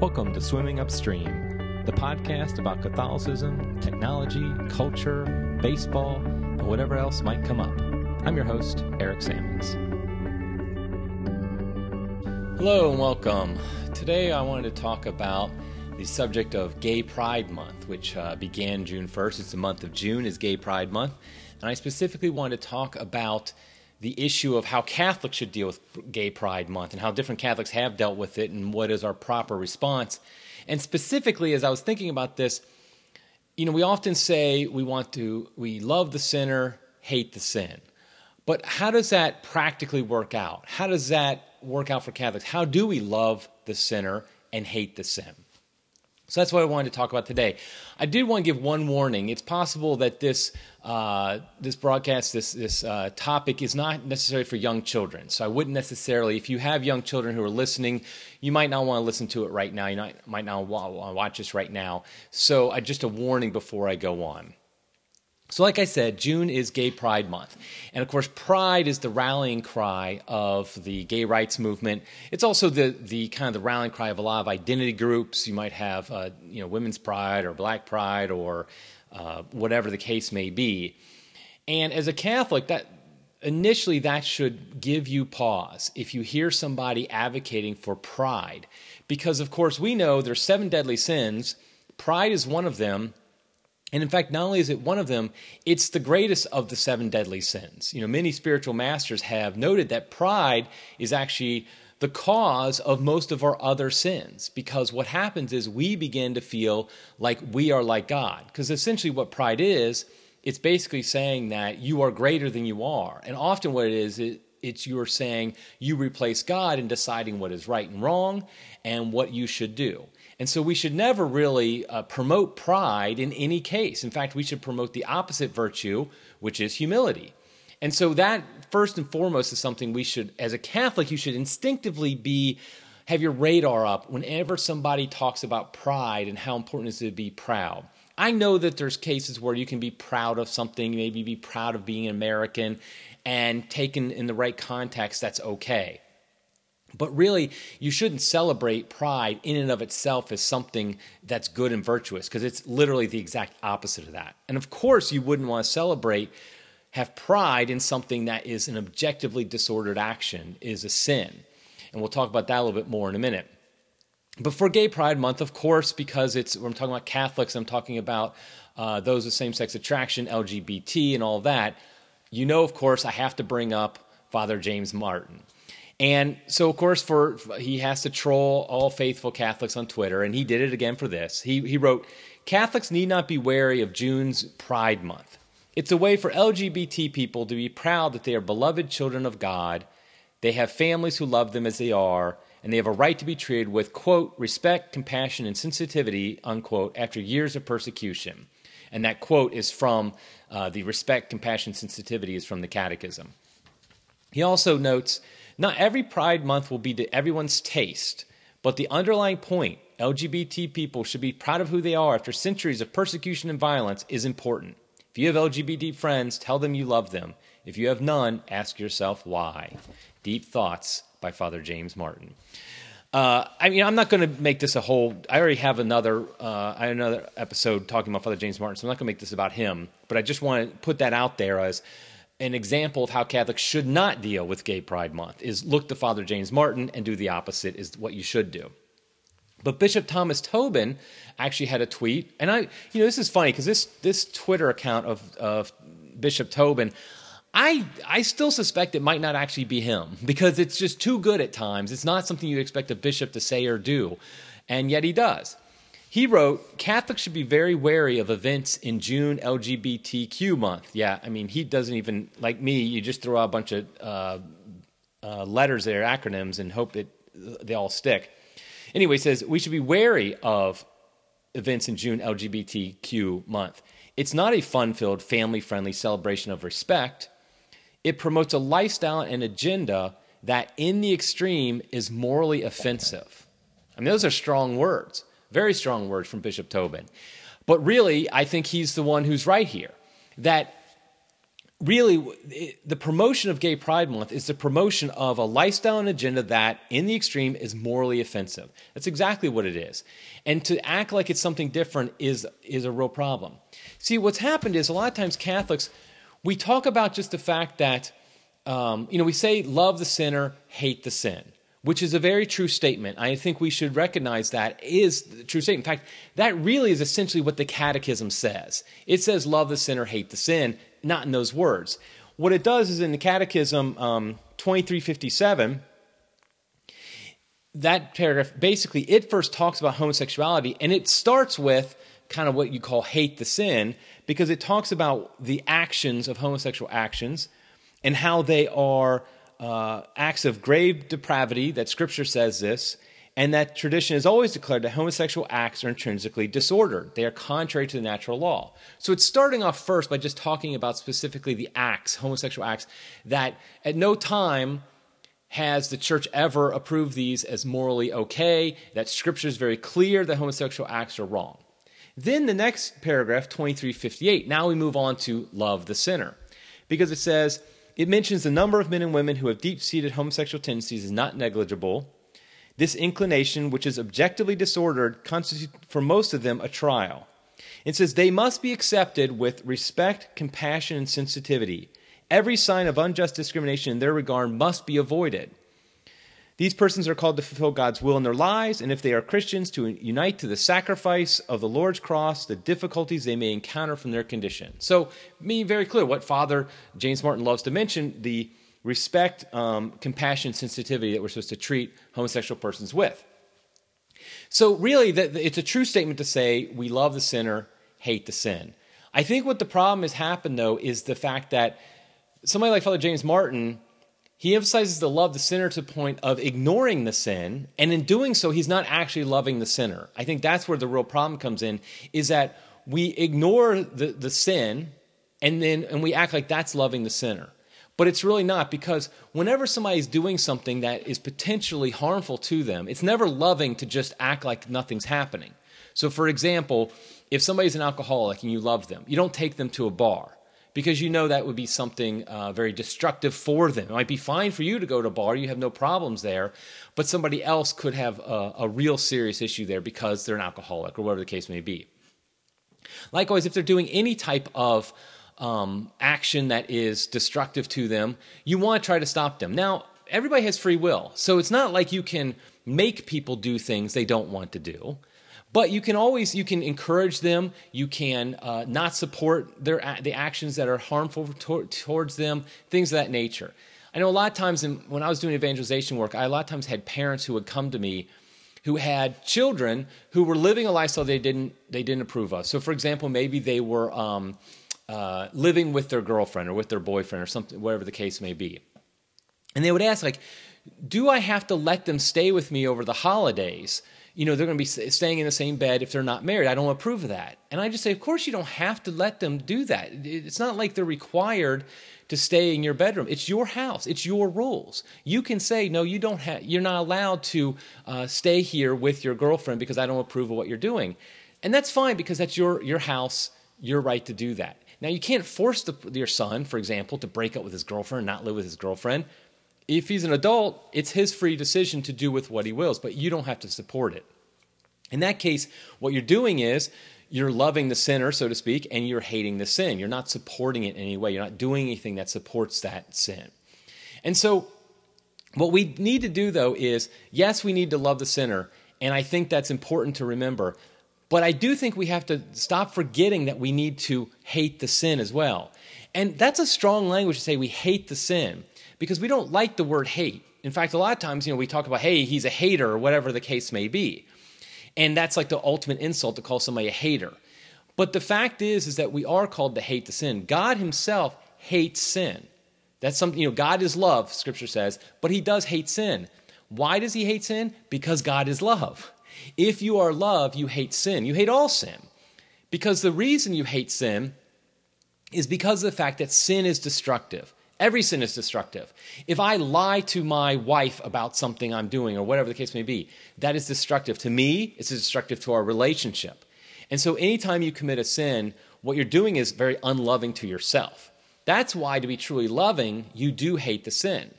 Welcome to Swimming Upstream, the podcast about Catholicism, technology, culture, baseball, and whatever else might come up. I'm your host, Eric Sammons. Hello and welcome. Today I wanted to talk about the subject of Gay Pride Month, which uh, began June 1st. It's the month of June is Gay Pride Month. And I specifically wanted to talk about the issue of how Catholics should deal with Gay Pride Month and how different Catholics have dealt with it and what is our proper response. And specifically, as I was thinking about this, you know, we often say we want to, we love the sinner, hate the sin. But how does that practically work out? How does that work out for Catholics? How do we love the sinner and hate the sin? So that's what I wanted to talk about today. I did want to give one warning. It's possible that this uh, this broadcast, this this uh, topic, is not necessary for young children. So I wouldn't necessarily, if you have young children who are listening, you might not want to listen to it right now. You might, not want to watch this right now. So just a warning before I go on. So, like I said, June is Gay Pride Month. And of course, pride is the rallying cry of the gay rights movement. It's also the, the kind of the rallying cry of a lot of identity groups. You might have, uh, you know, women's pride or black pride or uh, whatever the case may be. And as a Catholic, that initially that should give you pause if you hear somebody advocating for pride. Because, of course, we know there's seven deadly sins, pride is one of them and in fact, not only is it one of them, it's the greatest of the seven deadly sins. You know, many spiritual masters have noted that pride is actually the cause of most of our other sins because what happens is we begin to feel like we are like God. Because essentially, what pride is, it's basically saying that you are greater than you are. And often, what it is, it, it's you're saying you replace God in deciding what is right and wrong and what you should do. And so we should never really uh, promote pride in any case. In fact, we should promote the opposite virtue, which is humility. And so that first and foremost is something we should, as a Catholic, you should instinctively be have your radar up whenever somebody talks about pride and how important it is to be proud. I know that there's cases where you can be proud of something, maybe be proud of being an American, and taken in the right context, that's okay. But really, you shouldn't celebrate pride in and of itself as something that's good and virtuous, because it's literally the exact opposite of that. And of course, you wouldn't want to celebrate, have pride in something that is an objectively disordered action, is a sin. And we'll talk about that a little bit more in a minute. But for Gay Pride Month, of course, because it's I'm talking about Catholics, I'm talking about uh, those with same-sex attraction, LGBT, and all that. You know, of course, I have to bring up Father James Martin. And so, of course, for he has to troll all faithful Catholics on Twitter, and he did it again for this. He he wrote, "Catholics need not be wary of June's Pride Month. It's a way for LGBT people to be proud that they are beloved children of God. They have families who love them as they are, and they have a right to be treated with quote respect, compassion, and sensitivity unquote after years of persecution." And that quote is from uh, the respect, compassion, sensitivity is from the Catechism. He also notes not every Pride Month will be to everyone's taste, but the underlying point LGBT people should be proud of who they are after centuries of persecution and violence is important. If you have LGBT friends, tell them you love them. If you have none, ask yourself why. Deep Thoughts by Father James Martin. Uh, I mean, I'm not going to make this a whole. I already have another. Uh, I another episode talking about Father James Martin, so I'm not going to make this about him. But I just want to put that out there as an example of how Catholics should not deal with Gay Pride Month is look to Father James Martin and do the opposite is what you should do. But Bishop Thomas Tobin actually had a tweet, and I, you know, this is funny because this this Twitter account of of Bishop Tobin, I I still suspect it might not actually be him because it's just too good at times. It's not something you'd expect a bishop to say or do, and yet he does. He wrote, Catholics should be very wary of events in June LGBTQ month. Yeah, I mean, he doesn't even, like me, you just throw out a bunch of uh, uh, letters there, acronyms, and hope that they all stick. Anyway, he says, we should be wary of events in June LGBTQ month. It's not a fun filled, family friendly celebration of respect. It promotes a lifestyle and agenda that, in the extreme, is morally offensive. I mean, those are strong words. Very strong words from Bishop Tobin. But really, I think he's the one who's right here. That really the promotion of gay pride month is the promotion of a lifestyle and agenda that in the extreme is morally offensive that's exactly what it is and to act like it's something different is is a real problem see what's happened is a lot of times catholics we talk about just the fact that um, you know we say love the sinner hate the sin which is a very true statement. I think we should recognize that is the true statement. In fact, that really is essentially what the catechism says. It says, love the sinner, hate the sin not in those words. What it does is in the Catechism um, 2357, that paragraph basically it first talks about homosexuality and it starts with kind of what you call hate the sin because it talks about the actions of homosexual actions and how they are uh, acts of grave depravity that scripture says this and that tradition has always declared that homosexual acts are intrinsically disordered. They are contrary to the natural law. So it's starting off first by just talking about specifically the acts, homosexual acts, that at no time has the church ever approved these as morally okay, that scripture is very clear that homosexual acts are wrong. Then the next paragraph, 2358, now we move on to love the sinner. Because it says, it mentions the number of men and women who have deep seated homosexual tendencies is not negligible this inclination, which is objectively disordered, constitutes for most of them a trial. It says they must be accepted with respect, compassion, and sensitivity. Every sign of unjust discrimination in their regard must be avoided. These persons are called to fulfill God's will in their lives, and if they are Christians, to unite to the sacrifice of the Lord's cross the difficulties they may encounter from their condition. So, me very clear what Father James Martin loves to mention the respect, um, compassion, sensitivity that we're supposed to treat homosexual persons with. So, really, the, the, it's a true statement to say we love the sinner, hate the sin. I think what the problem has happened, though, is the fact that somebody like Father James Martin, he emphasizes the love the sinner to the point of ignoring the sin, and in doing so, he's not actually loving the sinner. I think that's where the real problem comes in, is that we ignore the, the sin, and then and we act like that's loving the sinner. But it's really not because whenever somebody's doing something that is potentially harmful to them, it's never loving to just act like nothing's happening. So, for example, if somebody's an alcoholic and you love them, you don't take them to a bar because you know that would be something uh, very destructive for them. It might be fine for you to go to bar, you have no problems there, but somebody else could have a, a real serious issue there because they're an alcoholic or whatever the case may be. Likewise, if they're doing any type of um, action that is destructive to them, you want to try to stop them. Now, everybody has free will, so it's not like you can make people do things they don't want to do. But you can always you can encourage them. You can uh, not support their the actions that are harmful to, towards them, things of that nature. I know a lot of times in, when I was doing evangelization work, I a lot of times had parents who would come to me who had children who were living a lifestyle they didn't they didn't approve of. So, for example, maybe they were um, uh, living with their girlfriend or with their boyfriend or something, whatever the case may be. And they would ask, like, do I have to let them stay with me over the holidays? You know, they're going to be staying in the same bed if they're not married. I don't approve of that. And I just say, of course, you don't have to let them do that. It's not like they're required to stay in your bedroom. It's your house. It's your rules. You can say, no, you don't have. You're not allowed to uh, stay here with your girlfriend because I don't approve of what you're doing, and that's fine because that's your your house. Your right to do that. Now, you can't force the, your son, for example, to break up with his girlfriend, and not live with his girlfriend. If he's an adult, it's his free decision to do with what he wills, but you don't have to support it. In that case, what you're doing is you're loving the sinner, so to speak, and you're hating the sin. You're not supporting it in any way. You're not doing anything that supports that sin. And so, what we need to do, though, is yes, we need to love the sinner. And I think that's important to remember. But I do think we have to stop forgetting that we need to hate the sin as well. And that's a strong language to say we hate the sin because we don't like the word hate. In fact, a lot of times, you know, we talk about, hey, he's a hater or whatever the case may be. And that's like the ultimate insult to call somebody a hater. But the fact is, is that we are called to hate the sin. God himself hates sin. That's something, you know, God is love, scripture says, but he does hate sin. Why does he hate sin? Because God is love. If you are love, you hate sin. You hate all sin. Because the reason you hate sin is because of the fact that sin is destructive. Every sin is destructive. If I lie to my wife about something I'm doing or whatever the case may be, that is destructive. To me, it's destructive to our relationship. And so anytime you commit a sin, what you're doing is very unloving to yourself. That's why, to be truly loving, you do hate the sin.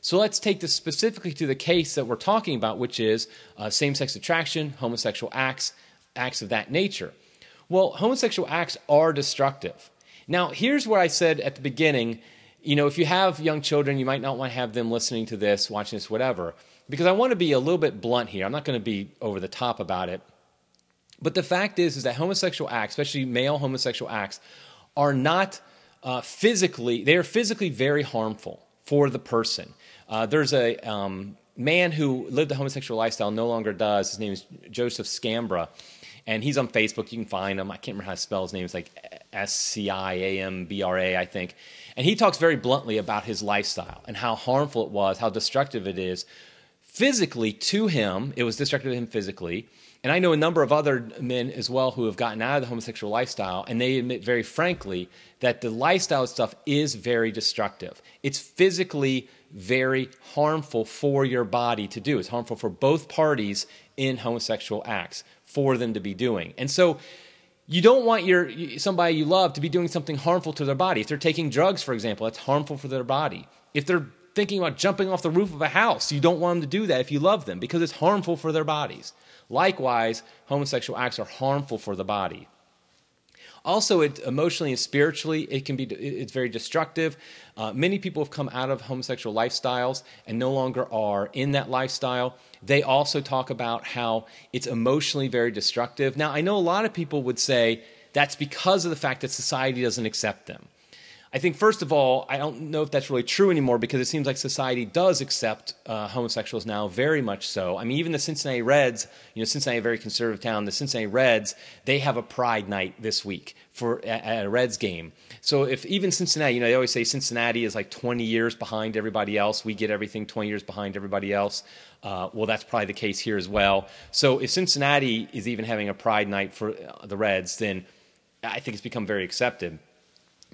So let's take this specifically to the case that we're talking about, which is uh, same sex attraction, homosexual acts, acts of that nature. Well, homosexual acts are destructive. Now, here's where I said at the beginning you know, if you have young children, you might not want to have them listening to this, watching this, whatever, because I want to be a little bit blunt here. I'm not going to be over the top about it. But the fact is, is that homosexual acts, especially male homosexual acts, are not uh, physically, they are physically very harmful for the person. Uh, there's a um, man who lived a homosexual lifestyle, no longer does. His name is Joseph Sciambra, and he's on Facebook. You can find him. I can't remember how to spell his name. It's like S C I A M B R A, I think. And he talks very bluntly about his lifestyle and how harmful it was, how destructive it is physically to him. It was destructive to him physically. And I know a number of other men as well who have gotten out of the homosexual lifestyle, and they admit very frankly that the lifestyle stuff is very destructive. It's physically very harmful for your body to do. It's harmful for both parties in homosexual acts for them to be doing. And so you don't want your somebody you love to be doing something harmful to their body. If they're taking drugs, for example, that's harmful for their body. If they're thinking about jumping off the roof of a house, you don't want them to do that if you love them because it's harmful for their bodies. Likewise, homosexual acts are harmful for the body. Also, it, emotionally and spiritually, it can be it's very destructive. Uh, many people have come out of homosexual lifestyles and no longer are in that lifestyle. They also talk about how it's emotionally very destructive. Now, I know a lot of people would say that's because of the fact that society doesn't accept them. I think, first of all, I don't know if that's really true anymore because it seems like society does accept uh, homosexuals now very much so. I mean, even the Cincinnati Reds, you know, Cincinnati, a very conservative town, the Cincinnati Reds, they have a Pride Night this week for at a Reds game. So if even Cincinnati, you know, they always say Cincinnati is like 20 years behind everybody else. We get everything 20 years behind everybody else. Uh, well, that's probably the case here as well. So if Cincinnati is even having a Pride Night for uh, the Reds, then I think it's become very accepted.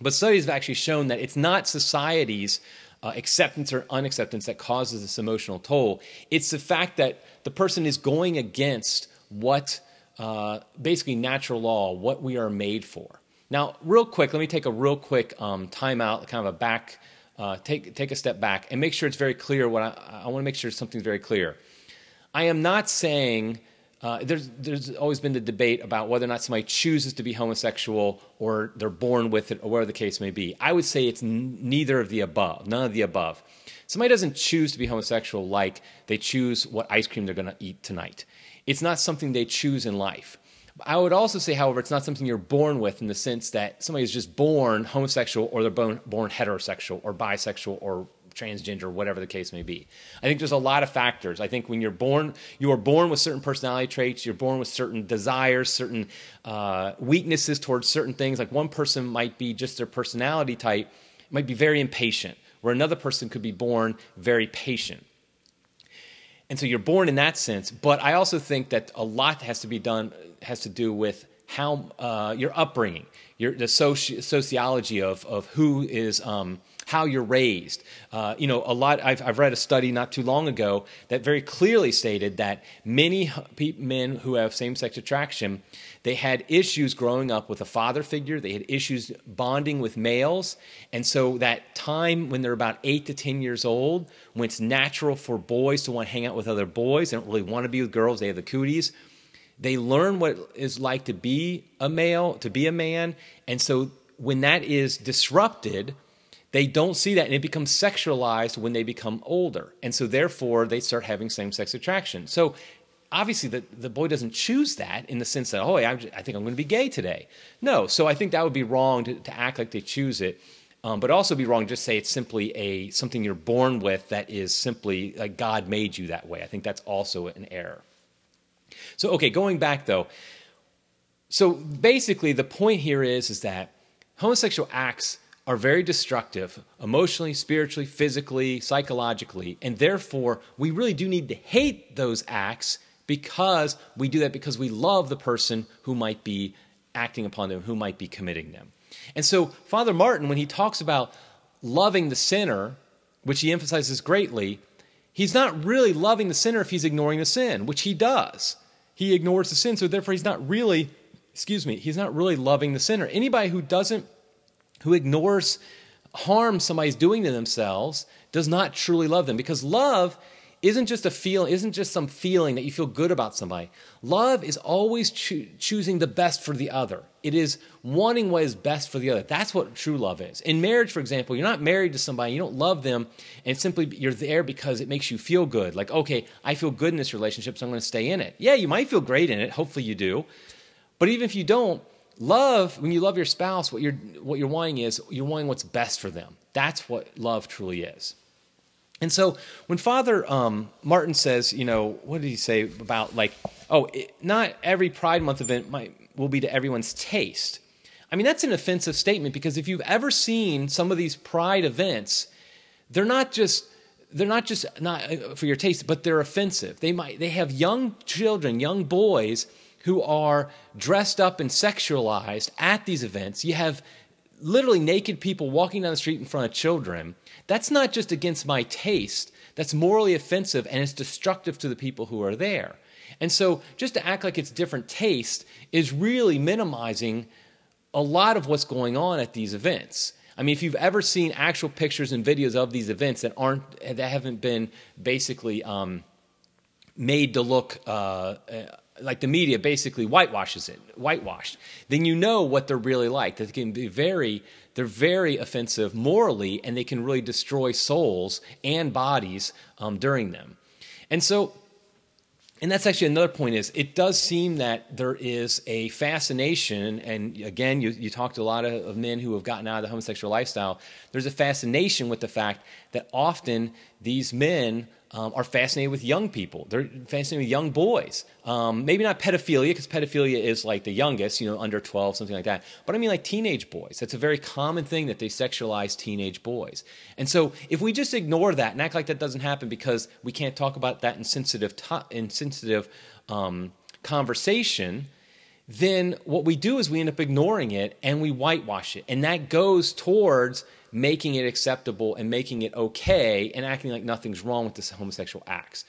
But studies have actually shown that it's not society's uh, acceptance or unacceptance that causes this emotional toll. It's the fact that the person is going against what uh, basically natural law, what we are made for. Now, real quick, let me take a real quick um, timeout, kind of a back, uh, take, take a step back and make sure it's very clear what I, I want to make sure something's very clear. I am not saying uh, there's, there's always been the debate about whether or not somebody chooses to be homosexual or they're born with it or whatever the case may be. I would say it's n- neither of the above, none of the above. Somebody doesn't choose to be homosexual like they choose what ice cream they're going to eat tonight. It's not something they choose in life. I would also say, however, it's not something you're born with in the sense that somebody is just born homosexual or they're born, born heterosexual or bisexual or transgender, whatever the case may be. I think there's a lot of factors. I think when you're born, you are born with certain personality traits, you're born with certain desires, certain uh, weaknesses towards certain things. Like one person might be just their personality type, might be very impatient, where another person could be born very patient. And so you're born in that sense, but I also think that a lot has to be done, has to do with how uh, your upbringing, your, the soci- sociology of, of who is. Um, how you're raised. Uh, you know, a lot. I've, I've read a study not too long ago that very clearly stated that many men who have same-sex attraction, they had issues growing up with a father figure. They had issues bonding with males, and so that time when they're about eight to ten years old, when it's natural for boys to want to hang out with other boys, they don't really want to be with girls. They have the cooties. They learn what it's like to be a male, to be a man, and so when that is disrupted they don't see that and it becomes sexualized when they become older. And so therefore they start having same-sex attraction. So obviously the, the boy doesn't choose that in the sense that oh i, I think i'm going to be gay today. No. So i think that would be wrong to, to act like they choose it um, but also be wrong just say it's simply a something you're born with that is simply like god made you that way. I think that's also an error. So okay going back though. So basically the point here is is that homosexual acts are very destructive emotionally, spiritually, physically, psychologically, and therefore we really do need to hate those acts because we do that because we love the person who might be acting upon them, who might be committing them. And so, Father Martin, when he talks about loving the sinner, which he emphasizes greatly, he's not really loving the sinner if he's ignoring the sin, which he does. He ignores the sin, so therefore he's not really, excuse me, he's not really loving the sinner. Anybody who doesn't who ignores harm somebody's doing to themselves does not truly love them because love isn't just a feeling, isn't just some feeling that you feel good about somebody. Love is always cho- choosing the best for the other. It is wanting what is best for the other. That's what true love is. In marriage, for example, you're not married to somebody, you don't love them, and simply you're there because it makes you feel good. Like, okay, I feel good in this relationship, so I'm going to stay in it. Yeah, you might feel great in it. Hopefully, you do. But even if you don't, love when you love your spouse, what you're what you're wanting is you're wanting what's best for them. That's what love truly is. And so when Father um, Martin says, you know, what did he say about like, oh, it, not every Pride Month event might, will be to everyone's taste. I mean, that's an offensive statement because if you've ever seen some of these Pride events, they're not just they're not just not uh, for your taste, but they're offensive. They might they have young children, young boys who are dressed up and sexualized at these events. You have literally naked people walking down the street in front of children. That's not just against my taste, that's morally offensive and it's destructive to the people who are there. And so just to act like it's different taste is really minimizing a lot of what's going on at these events. I mean, if you've ever seen actual pictures and videos of these events that aren't that haven't been basically um, made to look uh, like the media basically whitewashes it, whitewashed, then you know what they're really like. They can be very, they're very offensive morally, and they can really destroy souls and bodies um, during them. And so, and that's actually another point is it does seem that there is a fascination, and again, you, you talk to a lot of, of men who have gotten out of the homosexual lifestyle. There's a fascination with the fact that often these men um, are fascinated with young people. They're fascinated with young boys. Um, maybe not pedophilia, because pedophilia is like the youngest, you know, under 12, something like that. But I mean, like teenage boys. That's a very common thing that they sexualize teenage boys. And so if we just ignore that and act like that doesn't happen because we can't talk about that in sensitive, to- in sensitive um, conversation, then what we do is we end up ignoring it and we whitewash it. And that goes towards making it acceptable and making it okay and acting like nothing's wrong with this homosexual acts.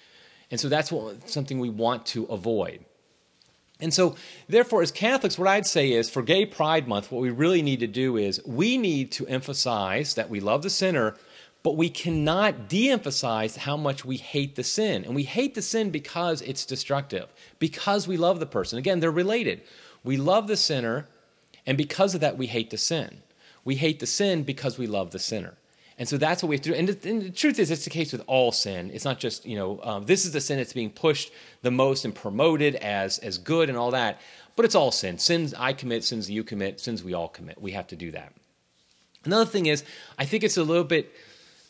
And so that's what, something we want to avoid. And so, therefore, as Catholics, what I'd say is for Gay Pride Month, what we really need to do is we need to emphasize that we love the sinner, but we cannot de emphasize how much we hate the sin. And we hate the sin because it's destructive, because we love the person. Again, they're related. We love the sinner, and because of that, we hate the sin. We hate the sin because we love the sinner. And so that's what we have to do. And the, and the truth is, it's the case with all sin. It's not just, you know, um, this is the sin that's being pushed the most and promoted as, as good and all that. But it's all sin. Sins I commit, sins you commit, sins we all commit. We have to do that. Another thing is, I think it's a little bit.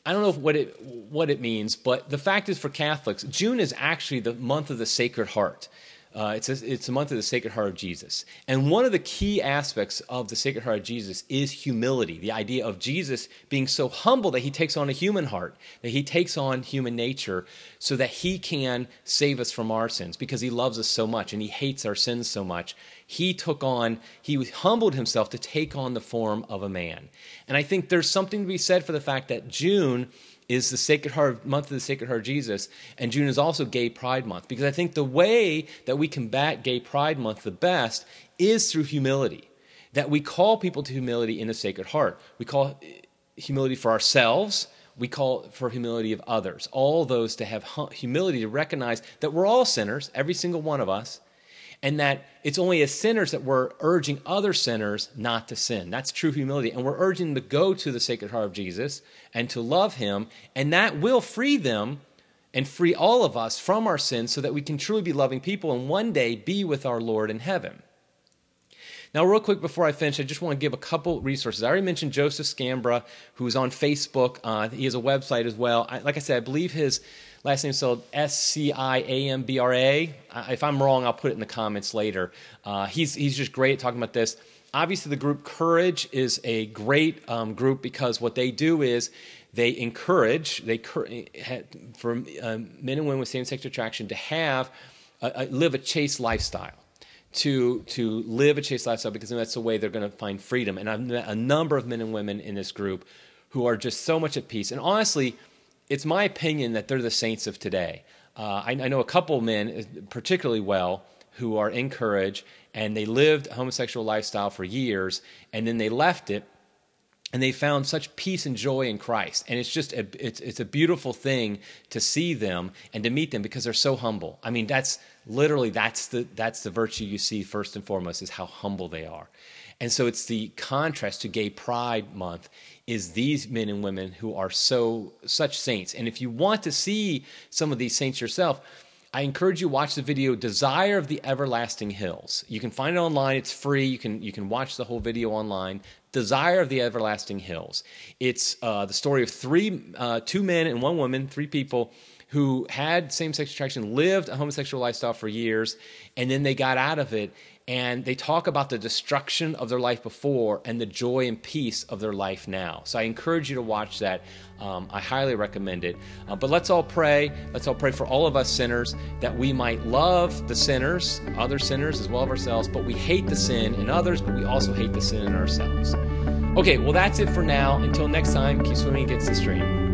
I don't know what it what it means, but the fact is for Catholics, June is actually the month of the Sacred Heart. Uh, it's, a, it's a month of the Sacred Heart of Jesus. And one of the key aspects of the Sacred Heart of Jesus is humility the idea of Jesus being so humble that he takes on a human heart, that he takes on human nature so that he can save us from our sins because he loves us so much and he hates our sins so much. He took on, he humbled himself to take on the form of a man. And I think there's something to be said for the fact that June is the Sacred Heart month of the Sacred Heart of Jesus, and June is also Gay Pride Month because I think the way that we combat Gay Pride Month the best is through humility. That we call people to humility in the Sacred Heart. We call eh, humility for ourselves. We call for humility of others. All those to have humility to recognize that we're all sinners, every single one of us, and that it's only as sinners that we're urging other sinners not to sin. That's true humility. And we're urging them to go to the Sacred Heart of Jesus and to love Him, and that will free them and free all of us from our sins so that we can truly be loving people and one day be with our Lord in heaven. Now, real quick before I finish, I just want to give a couple resources. I already mentioned Joseph Sciambra, who's on Facebook. Uh, he has a website as well. I, like I said, I believe his Last name spelled S C I A M B R A. If I'm wrong, I'll put it in the comments later. Uh, he's, he's just great at talking about this. Obviously, the group Courage is a great um, group because what they do is they encourage they for um, men and women with same-sex attraction to have a, a, live a chaste lifestyle to to live a chaste lifestyle because that's the way they're going to find freedom. And I've met a number of men and women in this group who are just so much at peace. And honestly, it's my opinion that they're the saints of today. Uh, I, I, know a couple men uh, particularly well who are in courage and they lived a homosexual lifestyle for years and then they left it and they found such peace and joy in Christ. And it's just a, it's it's a beautiful thing to see them and to meet them because they're so humble. I mean, that's literally that's the that's the virtue you see first and foremost is how humble they are. And so it's the contrast to Gay Pride Month is these men and women who are so such saints. And if you want to see some of these saints yourself, I encourage you to watch the video Desire of the Everlasting Hills. You can find it online. It's free. You can you can watch the whole video online. Desire of the Everlasting Hills. It's uh, the story of three, uh, two men and one woman, three people who had same-sex attraction, lived a homosexual lifestyle for years, and then they got out of it and they talk about the destruction of their life before and the joy and peace of their life now. So I encourage you to watch that. Um, I highly recommend it. Uh, but let's all pray. Let's all pray for all of us sinners that we might love the sinners, other sinners as well as ourselves, but we hate the sin in others, but we also hate the sin in ourselves. Okay, well, that's it for now. Until next time, keep swimming against the stream.